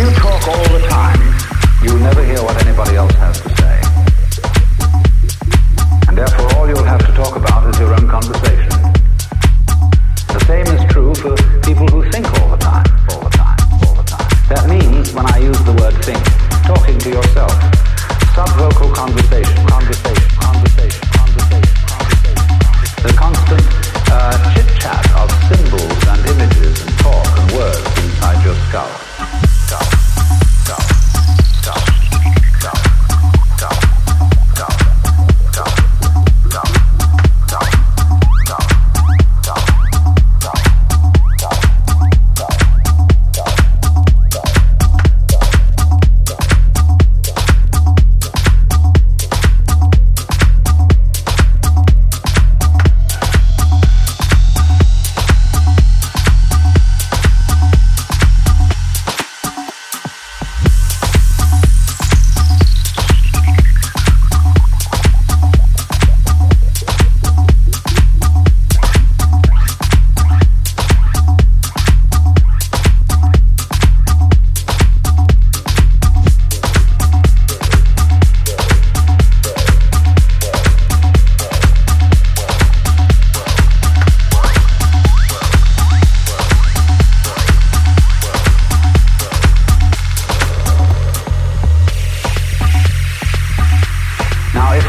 you talk all the time, you never hear what anybody else has to say. And therefore, all you'll have to talk about is your own conversation. The same is true for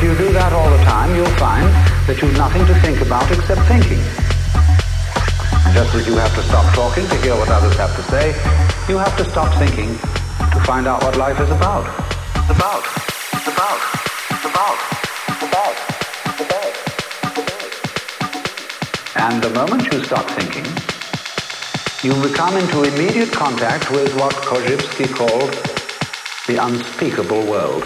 If you do that all the time, you'll find that you've nothing to think about except thinking. Just as you have to stop talking to hear what others have to say, you have to stop thinking to find out what life is about. About. About. About. About. About. And the moment you stop thinking, you become into immediate contact with what Korzybski called the unspeakable world.